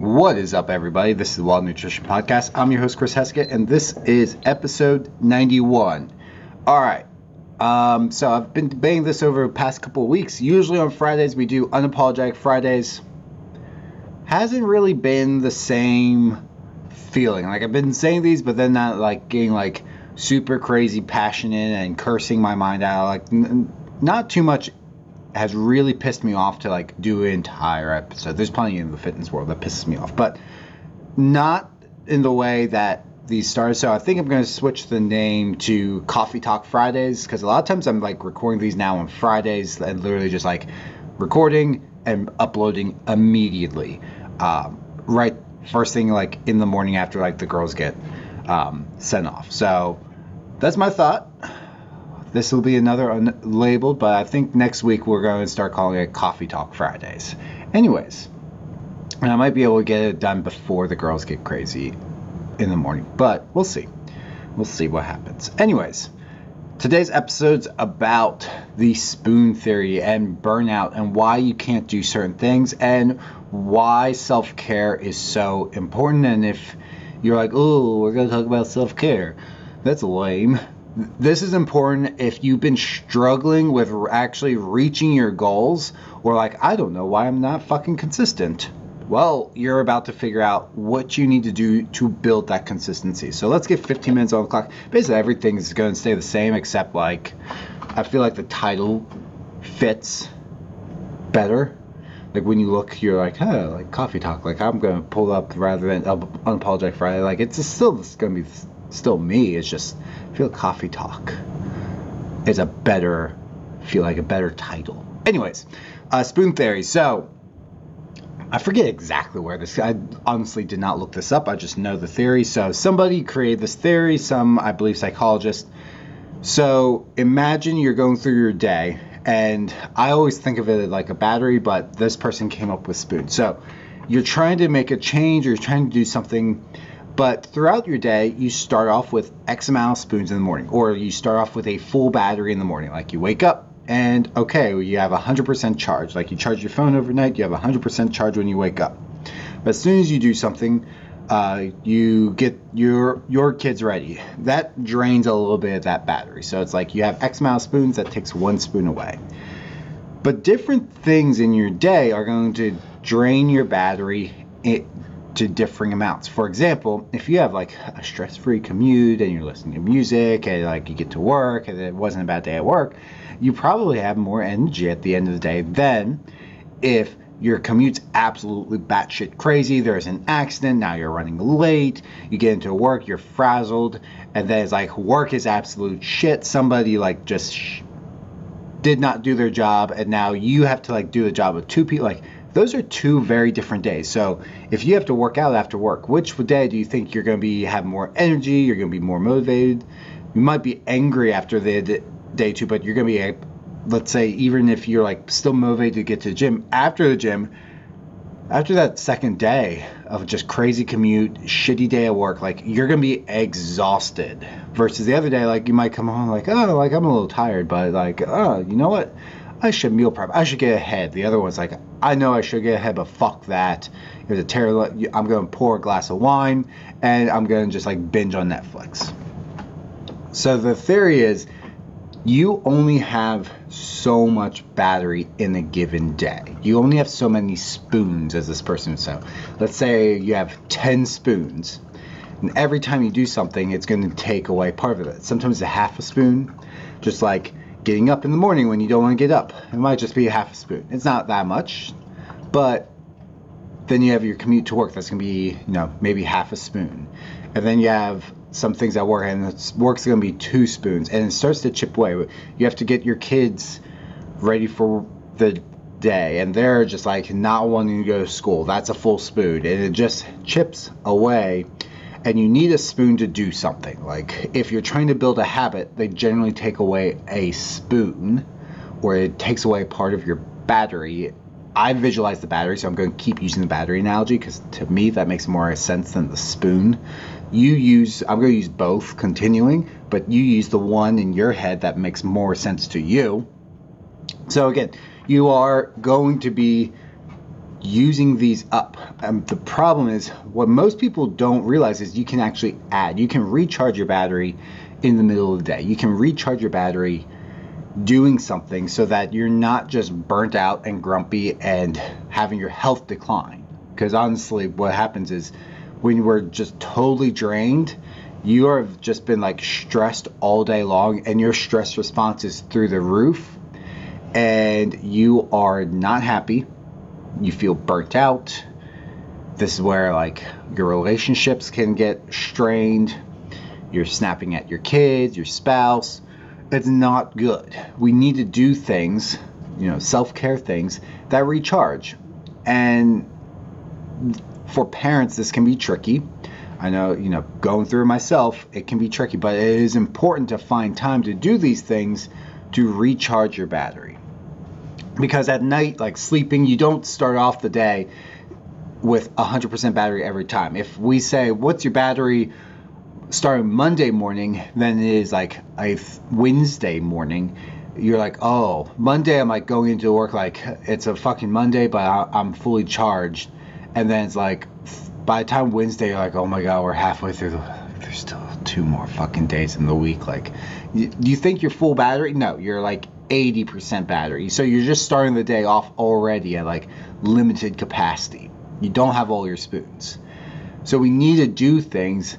What is up, everybody? This is the Wild Nutrition Podcast. I'm your host, Chris Heskett, and this is episode 91. All right. Um, so I've been debating this over the past couple of weeks. Usually on Fridays, we do Unapologetic Fridays. Hasn't really been the same feeling. Like I've been saying these, but then not like getting like super crazy passionate and cursing my mind out. Like n- not too much has really pissed me off to like do an entire episode. There's plenty in the fitness world that pisses me off, but not in the way that these stars. So I think I'm going to switch the name to Coffee Talk Fridays because a lot of times I'm like recording these now on Fridays and literally just like recording and uploading immediately, um, right first thing like in the morning after like the girls get um, sent off. So that's my thought. This will be another unlabeled, but I think next week we're going to start calling it Coffee Talk Fridays. Anyways, and I might be able to get it done before the girls get crazy in the morning, but we'll see. We'll see what happens. Anyways, today's episode's about the spoon theory and burnout and why you can't do certain things and why self care is so important. And if you're like, oh, we're going to talk about self care, that's lame this is important if you've been struggling with actually reaching your goals or like I don't know why I'm not fucking consistent. Well, you're about to figure out what you need to do to build that consistency. So let's get 15 minutes on the clock. Basically, everything is going to stay the same except like I feel like the title fits better. Like when you look, you're like, oh, like coffee talk. Like I'm gonna pull up rather than uh, unapologetic Friday. Like it's still it's gonna be still me. It's just feel coffee talk is a better feel like a better title. Anyways, uh, spoon theory. So I forget exactly where this. I honestly did not look this up. I just know the theory. So somebody created this theory. Some I believe psychologist. So imagine you're going through your day, and I always think of it like a battery, but this person came up with spoon. So you're trying to make a change, or you're trying to do something but throughout your day, you start off with X amount of spoons in the morning, or you start off with a full battery in the morning. Like you wake up and okay, you have 100% charge. Like you charge your phone overnight, you have 100% charge when you wake up. But as soon as you do something, uh, you get your your kids ready. That drains a little bit of that battery. So it's like you have X amount of spoons that takes one spoon away. But different things in your day are going to drain your battery to differing amounts. For example, if you have like a stress-free commute and you're listening to music and like you get to work and it wasn't a bad day at work, you probably have more energy at the end of the day than if your commute's absolutely batshit crazy. There's an accident. Now you're running late. You get into work. You're frazzled, and then it's like work is absolute shit. Somebody like just sh- did not do their job, and now you have to like do the job of two people. Like those are two very different days. So if you have to work out after work, which day do you think you're going to be have more energy? You're going to be more motivated. You might be angry after the day two, but you're going to be, let's say, even if you're like still motivated to get to the gym after the gym, after that second day of just crazy commute, shitty day at work, like you're gonna be exhausted. Versus the other day, like you might come home like, oh, like I'm a little tired, but like, oh, you know what? I should meal prep. I should get ahead. The other one's like, I know I should get ahead, but fuck that. There's a terrible. I'm going to pour a glass of wine and I'm going to just like binge on Netflix. So the theory is you only have so much battery in a given day. You only have so many spoons, as this person said. Let's say you have 10 spoons. And every time you do something, it's going to take away part of it. Sometimes a half a spoon, just like getting up in the morning when you don't want to get up. It might just be a half a spoon. It's not that much, but then you have your commute to work. That's gonna be you know maybe half a spoon, and then you have some things at work, and work's gonna be two spoons, and it starts to chip away. You have to get your kids ready for the day, and they're just like not wanting to go to school. That's a full spoon, and it just chips away and you need a spoon to do something. Like if you're trying to build a habit, they generally take away a spoon where it takes away part of your battery. I visualize the battery, so I'm going to keep using the battery analogy because to me that makes more sense than the spoon. You use, I'm going to use both continuing, but you use the one in your head that makes more sense to you. So again, you are going to be using these up. Um, the problem is what most people don't realize is you can actually add, you can recharge your battery in the middle of the day. You can recharge your battery doing something so that you're not just burnt out and grumpy and having your health decline. Because honestly, what happens is when we're just totally drained, you have just been like stressed all day long and your stress response is through the roof and you are not happy you feel burnt out. This is where like your relationships can get strained. You're snapping at your kids, your spouse. It's not good. We need to do things, you know, self-care things that recharge. And for parents this can be tricky. I know, you know, going through myself, it can be tricky, but it is important to find time to do these things to recharge your battery because at night, like sleeping, you don't start off the day with 100% battery every time. If we say, What's your battery starting Monday morning? Then it is like a Wednesday morning. You're like, Oh, Monday, I'm like going into work like it's a fucking Monday, but I'm fully charged. And then it's like, by the time Wednesday, you're like, Oh my God, we're halfway through the. There's still two more fucking days in the week. Like, you, you think you're full battery? No, you're like 80% battery. So you're just starting the day off already at like limited capacity. You don't have all your spoons. So we need to do things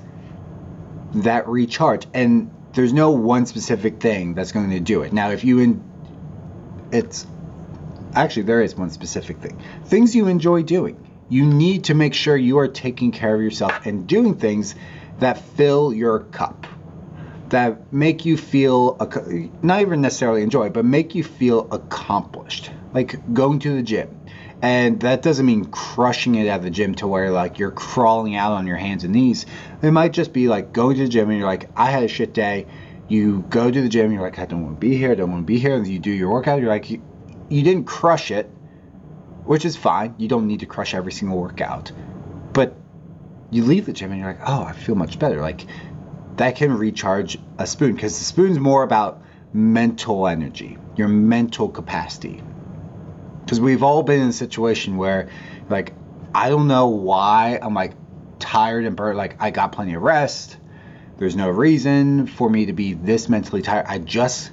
that recharge. And there's no one specific thing that's going to do it. Now, if you in it's actually there is one specific thing. Things you enjoy doing. You need to make sure you are taking care of yourself and doing things that fill your cup that make you feel not even necessarily enjoy, but make you feel accomplished. Like going to the gym. And that doesn't mean crushing it at the gym to where like you're crawling out on your hands and knees. It might just be like going to the gym and you're like, I had a shit day. You go to the gym, and you're like, I don't want to be here, I don't want to be here. And you do your workout, you're like, you, you didn't crush it, which is fine. You don't need to crush every single workout. But you leave the gym and you're like, oh, I feel much better. Like that can recharge a spoon because the spoon's more about mental energy, your mental capacity. Because we've all been in a situation where, like, I don't know why I'm like tired and burnt. Like, I got plenty of rest. There's no reason for me to be this mentally tired. I just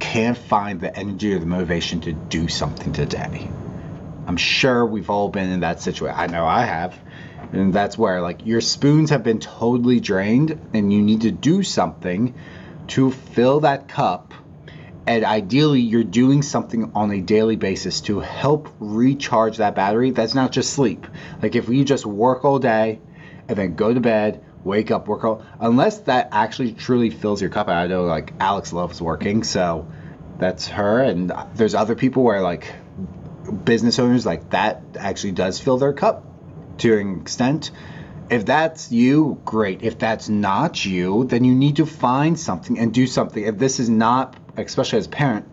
can't find the energy or the motivation to do something today. I'm sure we've all been in that situation. I know I have and that's where like your spoons have been totally drained and you need to do something to fill that cup. And ideally you're doing something on a daily basis to help recharge that battery that's not just sleep. Like if you just work all day and then go to bed wake up work all unless that actually truly fills your cup. I know like alex loves working so that's her. And there's other people where like business owners like that actually does fill their cup to an extent. If that's you, great. If that's not you, then you need to find something and do something. If this is not, especially as a parent,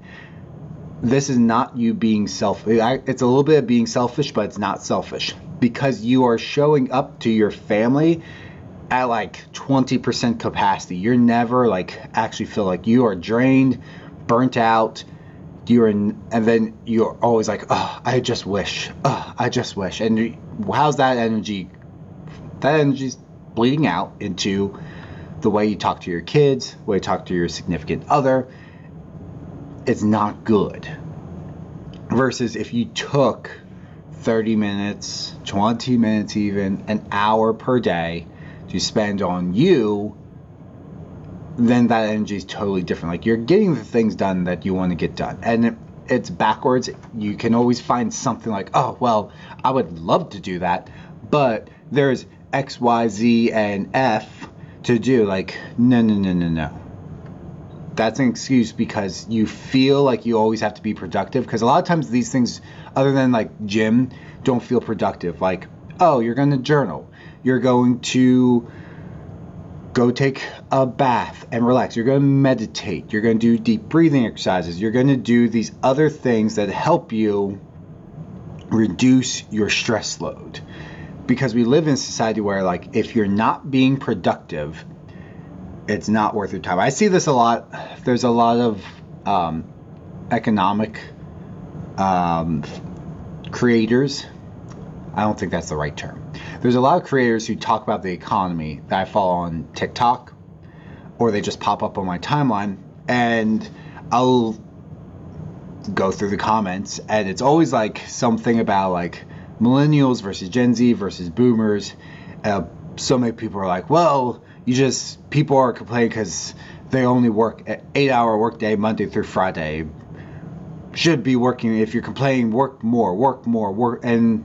this is not you being self. It's a little bit of being selfish, but it's not selfish because you are showing up to your family at like 20% capacity. You're never like actually feel like you are drained, burnt out, you're in, and then you're always like, oh, I just wish, oh, I just wish, and how's that energy? That energy's bleeding out into the way you talk to your kids, the way you talk to your significant other. It's not good. Versus if you took 30 minutes, 20 minutes, even an hour per day to spend on you then that energy is totally different. Like you're getting the things done that you want to get done. And it's backwards. You can always find something like, oh, well, I would love to do that, but there's X, Y, Z, and F to do. Like, no, no, no, no, no. That's an excuse because you feel like you always have to be productive. Because a lot of times these things, other than like gym, don't feel productive. Like, oh, you're going to journal. You're going to go take a bath and relax. You're going to meditate. You're going to do deep breathing exercises. You're going to do these other things that help you reduce your stress load. Because we live in a society where, like, if you're not being productive, it's not worth your time. I see this a lot. There's a lot of um, economic um, creators I don't think that's the right term. There's a lot of creators who talk about the economy that I follow on TikTok or they just pop up on my timeline and I'll go through the comments and it's always like something about like millennials versus Gen Z versus boomers. Uh, so many people are like, well, you just people are complaining because they only work an eight-hour workday Monday through Friday. Should be working. If you're complaining, work more, work more, work, and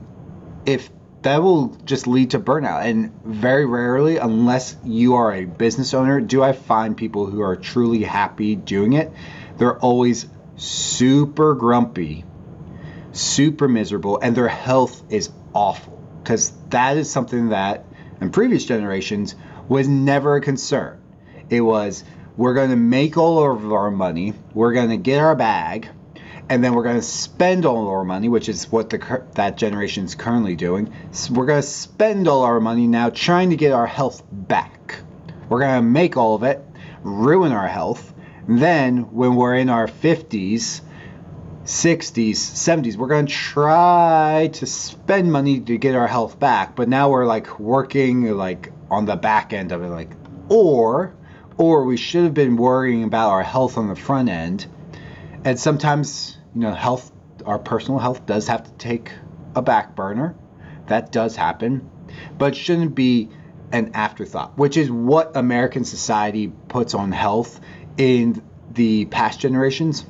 if that will just lead to burnout. And very rarely, unless you are a business owner, do I find people who are truly happy doing it. They're always super grumpy, super miserable, and their health is awful. Because that is something that in previous generations was never a concern. It was, we're going to make all of our money, we're going to get our bag, and then we're going to spend all our money, which is what the that generation is currently doing. So we're going to spend all our money now trying to get our health back. We're going to make all of it, ruin our health. Then, when we're in our 50s, 60s, 70s, we're going to try to spend money to get our health back. But now we're like working like on the back end of it, like, or, or we should have been worrying about our health on the front end. And sometimes, you know, health, our personal health does have to take a back burner. That does happen, but shouldn't be an afterthought, which is what American society puts on health in the past generations.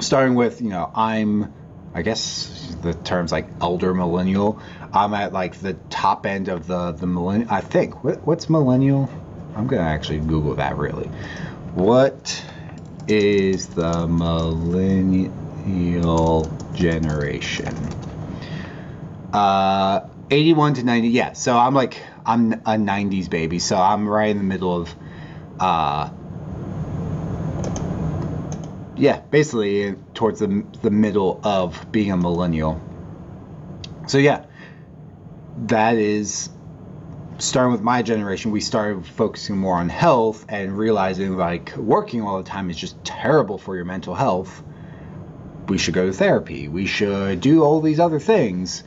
Starting with, you know, I'm, I guess the terms like elder millennial. I'm at like the top end of the the millennial. I think what, what's millennial? I'm gonna actually Google that really. What is the millennial generation? Uh, 81 to 90. Yeah, so I'm like I'm a 90s baby, so I'm right in the middle of uh yeah, basically towards the the middle of being a millennial. So yeah, that is starting with my generation. We started focusing more on health and realizing like working all the time is just terrible for your mental health. We should go to therapy. We should do all these other things,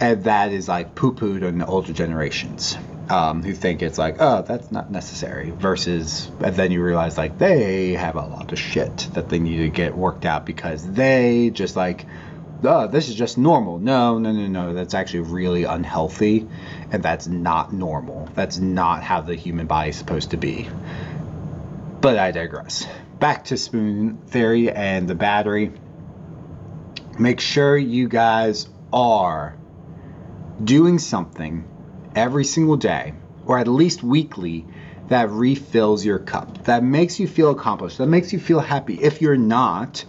and that is like poo pooed on the older generations um, who think it's like, oh, that's not necessary. Versus, and then you realize like they have a lot of shit that they need to get worked out because they just like, oh, this is just normal. No, no, no, no. That's actually really unhealthy, and that's not normal. That's not how the human body is supposed to be. But I digress. Back to spoon theory and the battery. Make sure you guys are doing something every single day, or at least weekly, that refills your cup, that makes you feel accomplished, that makes you feel happy. If you're not,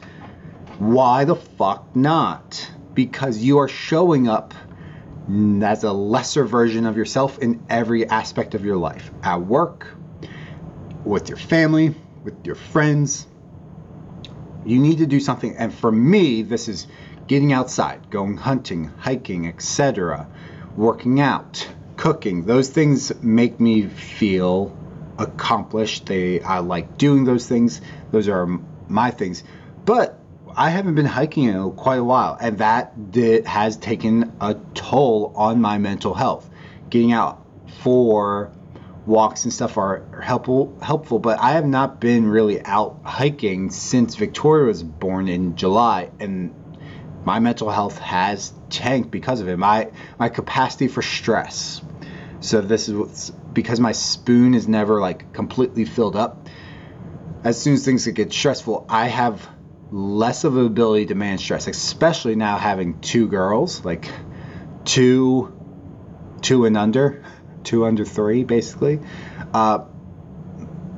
why the fuck not? Because you are showing up as a lesser version of yourself in every aspect of your life at work, with your family, with your friends. You need to do something. And for me, this is getting outside, going hunting, hiking, etc., working out, cooking. Those things make me feel accomplished. They I like doing those things. Those are my things. But I haven't been hiking in quite a while, and that did, has taken a toll on my mental health. Getting out for walks and stuff are helpful helpful but i have not been really out hiking since victoria was born in july and my mental health has tanked because of it my my capacity for stress so this is because my spoon is never like completely filled up. As soon as things get stressful, I have less of an ability to manage stress, especially now having two girls, like two, two and under, two under three, basically. Uh,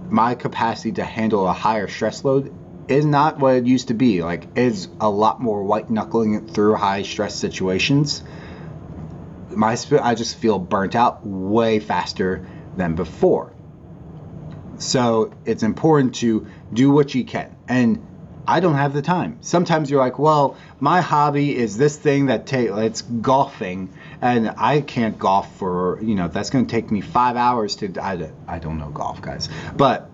my capacity to handle a higher stress load is not what it used to be. Like, it's a lot more white knuckling through high stress situations my I just feel burnt out way faster than before. So it's important to do what you can. And I don't have the time. Sometimes you're like, well, my hobby is this thing that take it's golfing, and I can't golf for you know that's going to take me five hours to. I, I don't know golf, guys, but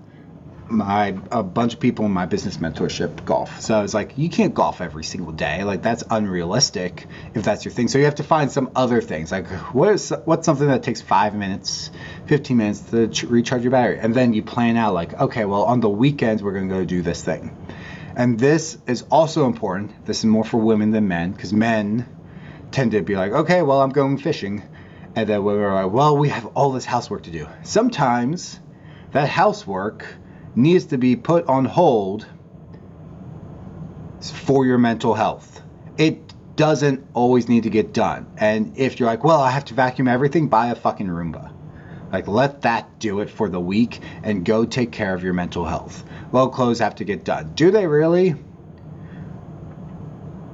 my a bunch of people in my business mentorship golf. So I was like, you can't golf every single day. Like that's unrealistic if that's your thing. So you have to find some other things. Like what is what's something that takes five minutes, fifteen minutes to ch- recharge your battery, and then you plan out like, okay, well on the weekends we're gonna go do this thing. And this is also important. This is more for women than men because men tend to be like, okay, well I'm going fishing, and then we're like, well we have all this housework to do. Sometimes that housework needs to be put on hold for your mental health. It doesn't always need to get done. And if you're like, well, I have to vacuum everything, buy a fucking Roomba. Like, let that do it for the week and go take care of your mental health. Well, clothes have to get done. Do they really?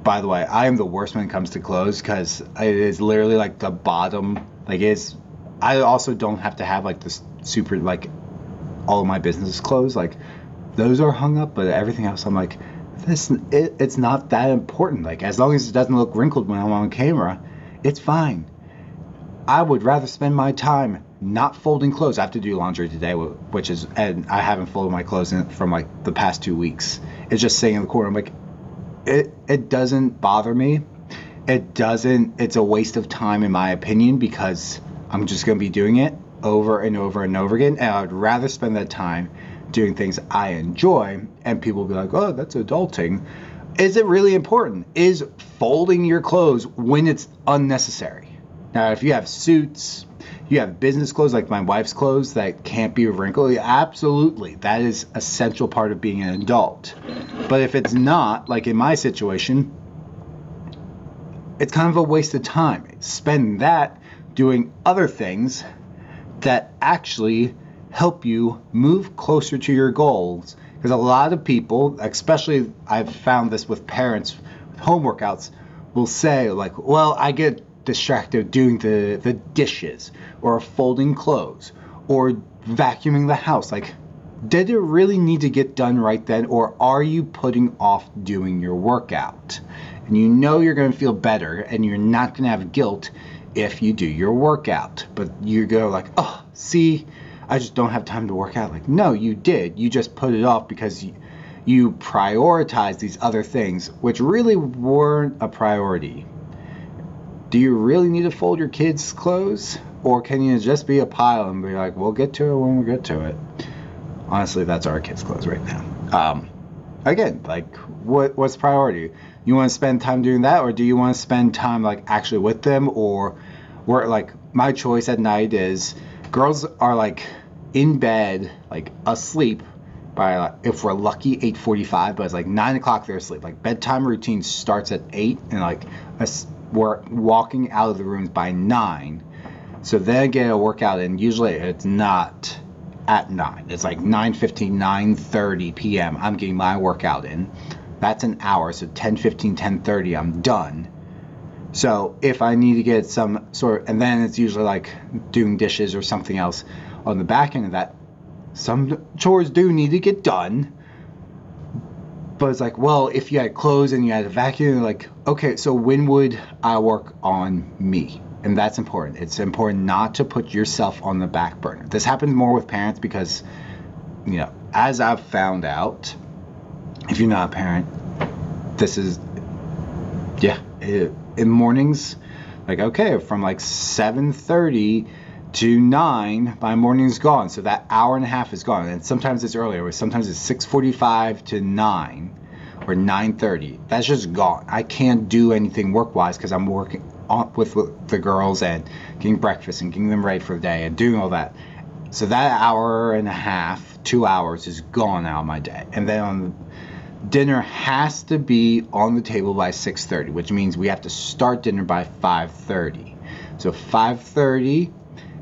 By the way, I am the worst when it comes to clothes because it is literally like the bottom. Like, it's. I also don't have to have like this super, like, all of my business clothes. Like, those are hung up, but everything else, I'm like, this it, it's not that important. Like as long as it doesn't look wrinkled when I'm on camera, it's fine. I would rather spend my time not folding clothes. I have to do laundry today, which is and I haven't folded my clothes in, from like the past two weeks. It's just sitting in the corner. I'm like, it it doesn't bother me. It doesn't. It's a waste of time in my opinion because I'm just gonna be doing it over and over and over again, and I'd rather spend that time doing things I enjoy, and people will be like, oh, that's adulting. Is it really important? Is folding your clothes when it's unnecessary? Now, if you have suits, you have business clothes like my wife's clothes that can't be wrinkled, absolutely. That is essential part of being an adult. But if it's not, like in my situation, it's kind of a waste of time. Spend that doing other things that actually help you move closer to your goals. Because a lot of people, especially I've found this with parents with home workouts, will say, like, well, I get distracted doing the, the dishes or folding clothes or vacuuming the house. Like, did it really need to get done right then, or are you putting off doing your workout? And you know you're going to feel better and you're not going to have guilt if you do your workout. But you go, like, oh, see, I just don't have time to work out. Like, no, you did. You just put it off because you, you prioritized these other things, which really weren't a priority. Do you really need to fold your kids' clothes? Or can you just be a pile and be like, we'll get to it when we get to it? Honestly, that's our kids' clothes right now. Um, again, like, what what's priority? You want to spend time doing that, or do you want to spend time like actually with them, or where like my choice at night is girls are like in bed, like asleep by if we're lucky 8:45, but it's like nine o'clock they're asleep. Like bedtime routine starts at eight, and like we're walking out of the rooms by nine. So then get a workout, and usually it's not at nine. It's like 9:15, 9:30 p.m. I'm getting my workout in. That's an hour. So 10:15, 10:30, I'm done. So if I need to get some sort, and then it's usually like doing dishes or something else on the back end of that, some chores do need to get done. But it's like, well, if you had clothes and you had a vacuum, like, okay, so when would I work on me? And that's important. It's important not to put yourself on the back burner. This happens more with parents because, you know, as I've found out, if you're not a parent, this is, yeah, it, in mornings, like, okay, from like 7.30 to nine, my morning's gone. So that hour and a half is gone. And sometimes it's earlier. Sometimes it's 6:45 to nine or 9:30. That's just gone. I can't do anything work-wise because I'm working with, with the girls and getting breakfast and getting them ready for the day and doing all that. So that hour and a half, two hours is gone out of my day. And then on dinner has to be on the table by 6:30, which means we have to start dinner by 5:30. So 5:30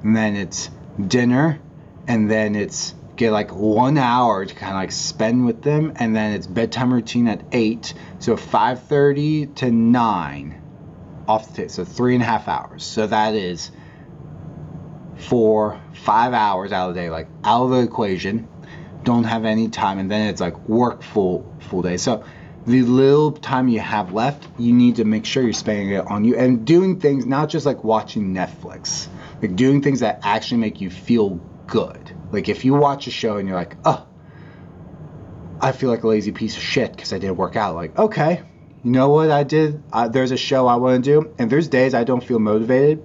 and then it's dinner, and then it's get like one hour to kind of like spend with them, and then it's bedtime routine at eight, so 5:30 to nine off the table, so three and a half hours. So that is four, five hours out of the day, like out of the equation. Don't have any time, and then it's like work full full day. So the little time you have left, you need to make sure you're spending it on you and doing things, not just like watching Netflix like doing things that actually make you feel good. Like if you watch a show and you're like, oh, I feel like a lazy piece of shit because I didn't work out. Like, okay, you know what I did? Uh, there's a show I want to do, and there's days I don't feel motivated.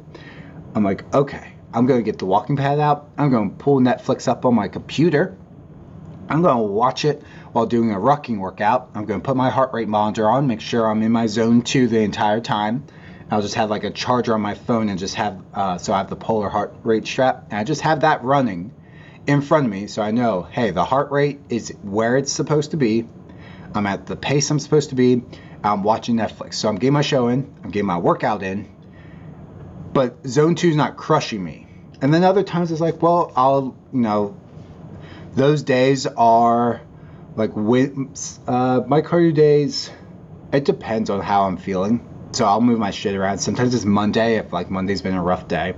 I'm like, okay, I'm to get the walking pad out. I'm to pull Netflix up on my computer. I'm to watch it while doing a rucking workout. I'm to put my heart rate monitor on, make sure I'm in my zone two the entire time. I'll just have like a charger on my phone and just have, uh, so I have the polar heart rate strap, and I just have that running in front of me so I know, hey, the heart rate is where it's supposed to be. I'm at the pace I'm supposed to be. I'm watching Netflix. So I'm getting my show in, I'm getting my workout in, but zone two is not crushing me. And then other times it's like, well, I'll, you know, those days are like uh, my cardio days. It depends on how I'm feeling. So I'll move my shit around. Sometimes it's Monday if like Monday's been a rough day.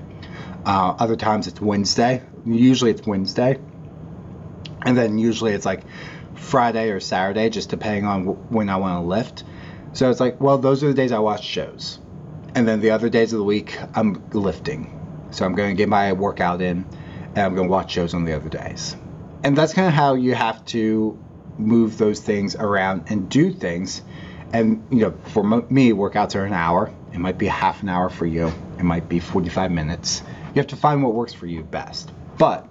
Uh, other times it's Wednesday. Usually it's Wednesday. And then usually it's like Friday or Saturday, just depending on when I want to lift. So it's like, well, those are the days I watch shows. And then the other days of the week, I'm lifting. So I'm going to get my workout in and I'm going to watch shows on the other days. And that's kind of how you have to move those things around and do things. And, you know, for me, workouts are an hour. It might be a half an hour for you, it might be 45 minutes. You have to find what works for you best. But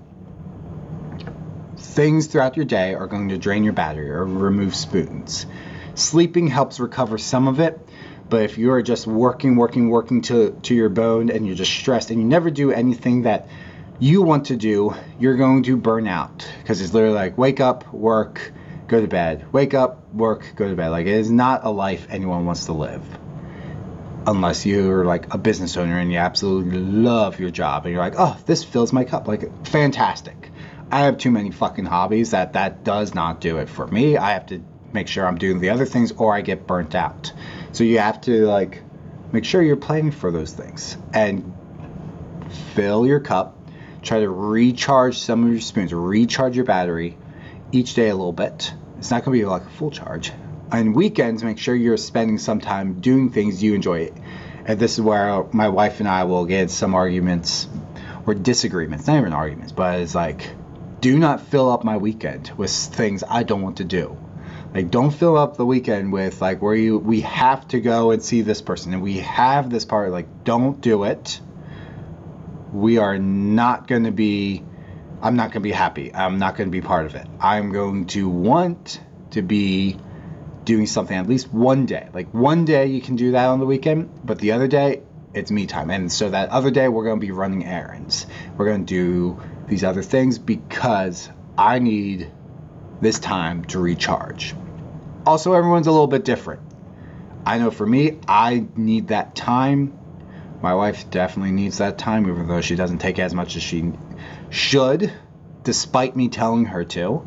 things throughout your day are going to drain your battery or remove spoons. Sleeping helps recover some of it, but if you are just working, working, working to, to your bone and you're just stressed and you never do anything that you want to do, you're going to burn out because it's literally like wake up, work, go to bed, wake up, work, go to bed. Like it is not a life anyone wants to live. Unless you're like a business owner and you absolutely love your job and you're like, oh, this fills my cup. Like, fantastic. I have too many fucking hobbies that that does not do it for me. I have to make sure I'm doing the other things or I get burnt out. So you have to like make sure you're planning for those things and fill your cup. Try to recharge some of your spoons, recharge your battery each day a little bit. It's not going to be like a full charge. And weekends, make sure you're spending some time doing things you enjoy. And this is where my wife and I will get some arguments or disagreements, not even arguments, but it's like, do not fill up my weekend with things I don't want to do. Like, don't fill up the weekend with like where you we have to go and see this person and we have this part. Like, don't do it. We are not going to be. I'm not going to be happy. I'm not going to be part of it. I'm going to want to be doing something at least one day. Like one day you can do that on the weekend, but the other day it's me time. And so that other day we're going to be running errands. We're going to do these other things because I need this time to recharge. Also, everyone's a little bit different. I know for me, I need that time. My wife definitely needs that time, even though she doesn't take as much as she should, despite me telling her to.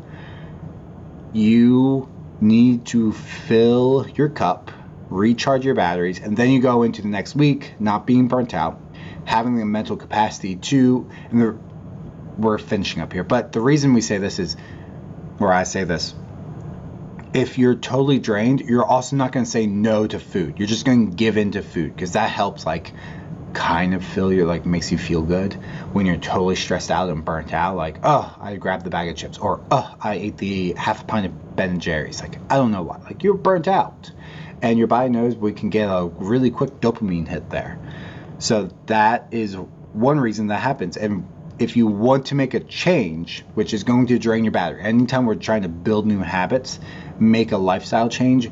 You need to fill your cup, recharge your batteries, and then you go into the next week not being burnt out, having the mental capacity to, and we're finishing up here. But the reason we say this is, or I say this, if you're totally drained, you're also not going to say no to food. You're just going to give in to food because that helps, like, kind of your, like, makes you feel good when you're totally stressed out and burnt out. Like, oh, I grabbed the bag of chips, or oh, I ate the half a pint of Ben and Jerry's. Like, I don't know why. Like, you're burnt out, and your body knows we can get a really quick dopamine hit there. So that is one reason that happens. And if you want to make a change, which is going to drain your battery, anytime we're trying to build new habits, make a lifestyle change,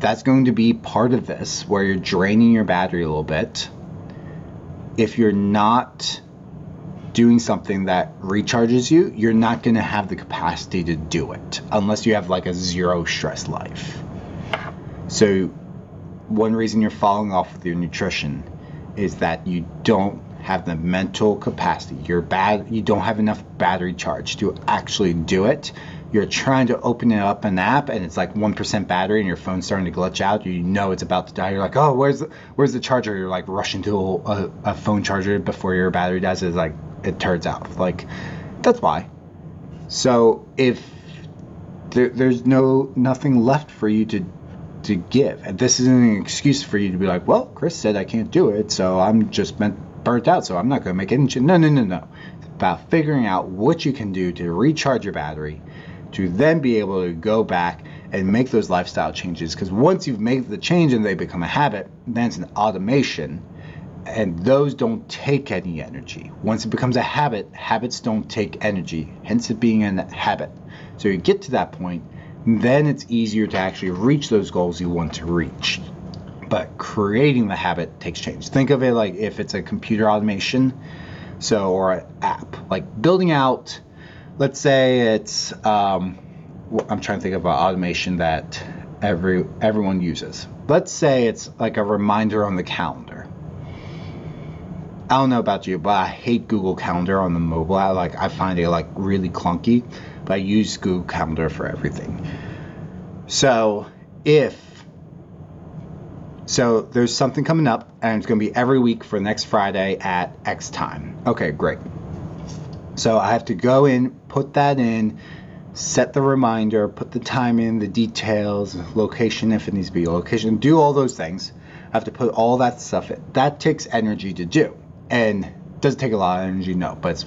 that's going to be part of this where you're draining your battery a little bit. If you're not doing something that recharges you, you're not going to have the capacity to do it unless you have like a zero stress life. So, one reason you're falling off with your nutrition is that you don't have the mental capacity. You're bad. You don't have enough battery charge to actually do it. You're trying to open it up an app and it's like one percent battery and your phone's starting to glitch out. You know it's about to die. You're like, oh, where's the where's the charger? You're like rushing to a, a phone charger before your battery dies. It's like it turns out. Like that's why. So if there, there's no nothing left for you to to give, and this isn't an excuse for you to be like, well, Chris said I can't do it, so I'm just meant burnt out, so I'm not going to make any. No, no, no, no. It's about figuring out what you can do to recharge your battery, to then be able to go back and make those lifestyle changes. Because once you've made the change and they become a habit, then it's an automation. And those don't take any energy. Once it becomes a habit, habits don't take energy, hence it being a habit. So you get to that point, then it's easier to actually reach those goals you want to reach. But creating the habit takes change. Think of it like if it's a computer automation, so or an app, like building out. Let's say it's um, I'm trying to think of an automation that every everyone uses. Let's say it's like a reminder on the calendar. I don't know about you, but I hate Google Calendar on the mobile. I like I find it like really clunky, but I use Google Calendar for everything. So if so there's something coming up and it's to be every week for next Friday at X time. Okay, great. So I have to go in, put that in, set the reminder, put the time in, the details, location if it needs to be location, do all those things. I have to put all that stuff in. That takes energy to do. And does take a lot of energy no but it's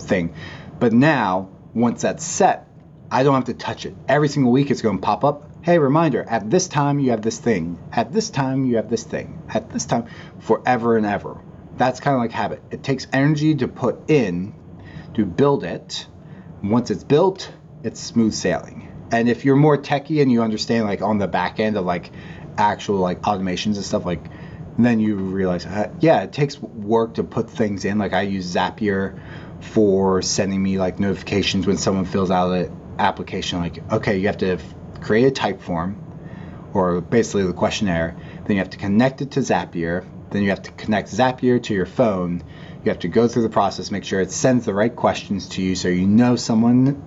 thing. But now once that's set i don't have to touch it. Every single week it's going to pop up. Hey reminder at this time you have this thing. At this time you have this thing. At this time forever and ever. That's kind of like habit. It takes energy to put in to build it once it's built it's smooth sailing and if you're more techie and you understand like on the back end of like actual like automations and stuff like then you realize, uh, yeah, it takes work to put things in. Like I use Zapier for sending me like notifications when someone fills out an application. Like, okay, you have to create a Typeform or basically the questionnaire. Then you have to connect it to Zapier. Then you have to connect Zapier to your phone. You have to go through the process, make sure it sends the right questions to you so you know someone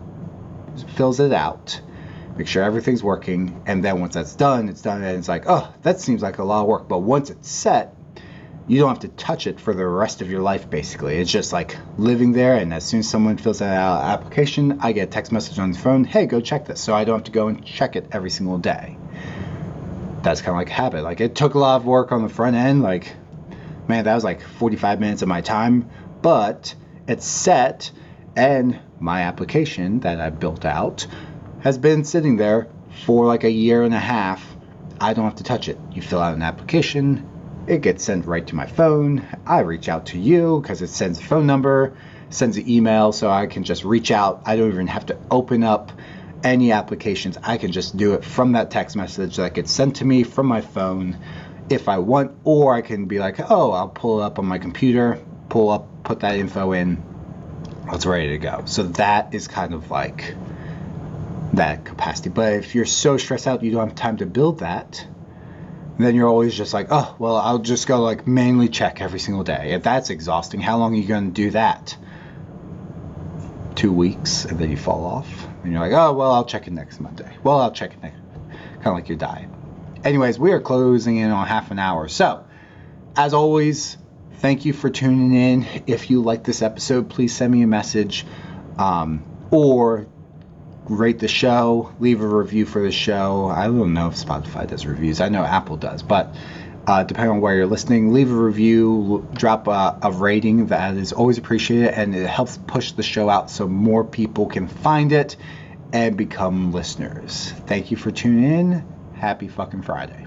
fills it out make sure everything's working, and then once that's done, it's done, and it's like, oh, that seems like a lot of work. But once it's set, you don't have to touch it for the rest of your life, basically. It's just like living there, and as soon as someone fills out application, I get a text message on the phone, hey, go check this. So I don't have to go and check it every single day. That's kind of like habit. Like, it took a lot of work on the front end. Like, man, that was like 45 minutes of my time, but it's set, and my application that I built out has been sitting there for like a year and a half. I don't have to touch it. You fill out an application, it gets sent right to my phone. I reach out to you because it sends a phone number, sends an email, so I can just reach out. I don't even have to open up any applications. I can just do it from that text message that gets sent to me from my phone if I want, or I can be like, oh, I'll pull it up on my computer, pull up, put that info in, it's ready to go. So that is kind of like that capacity. But if you're so stressed out you don't have time to build that, then you're always just like, oh, well, I'll just go like manually check every single day. If that's exhausting, how long are you going to do that? Two weeks, and then you fall off. And you're like, oh, well, I'll check it next Monday. Well, I'll check it next. Kind of like your diet. Anyways, we are closing in on half an hour. So, as always, thank you for tuning in. If you like this episode, please send me a message um, or rate the show, leave a review for the show. I don't know if Spotify does reviews. I know Apple does, but uh, depending on where you're listening, leave a review, drop a, a, rating. That is always appreciated, and it helps push the show out so more people can find it and become listeners. Thank you for tuning in. Happy fucking Friday.